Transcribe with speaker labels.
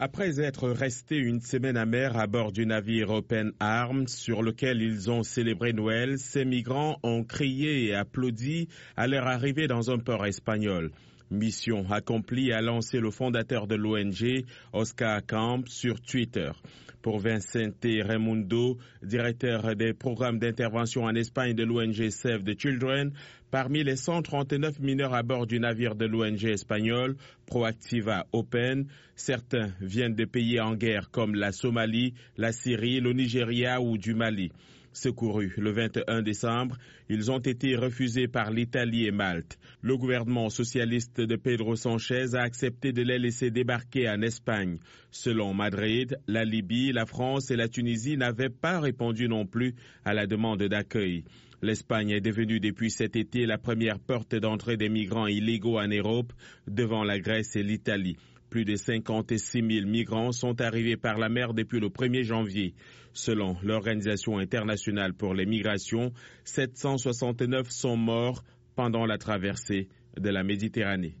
Speaker 1: Après être restés une semaine à mer à bord du navire Open Arms sur lequel ils ont célébré Noël, ces migrants ont crié et applaudi à leur arrivée dans un port espagnol. Mission accomplie a lancé le fondateur de l'ONG, Oscar Camp, sur Twitter. Pour Vincente Raimundo, directeur des programmes d'intervention en Espagne de l'ONG Save the Children, parmi les 139 mineurs à bord du navire de l'ONG espagnole Proactiva Open, certains viennent de pays en guerre comme la Somalie, la Syrie, le Nigeria ou du Mali. Secourus le 21 décembre, ils ont été refusés par l'Italie et Malte. Le gouvernement socialiste de Pedro Sanchez a accepté de les laisser débarquer en Espagne. Selon Madrid, la Libye, la France et la Tunisie n'avaient pas répondu non plus à la demande d'accueil. L'Espagne est devenue depuis cet été la première porte d'entrée des migrants illégaux en Europe devant la Grèce et l'Italie. Plus de 56 000 migrants sont arrivés par la mer depuis le 1er janvier. Selon l'Organisation internationale pour les migrations, 769 sont morts pendant la traversée de la Méditerranée.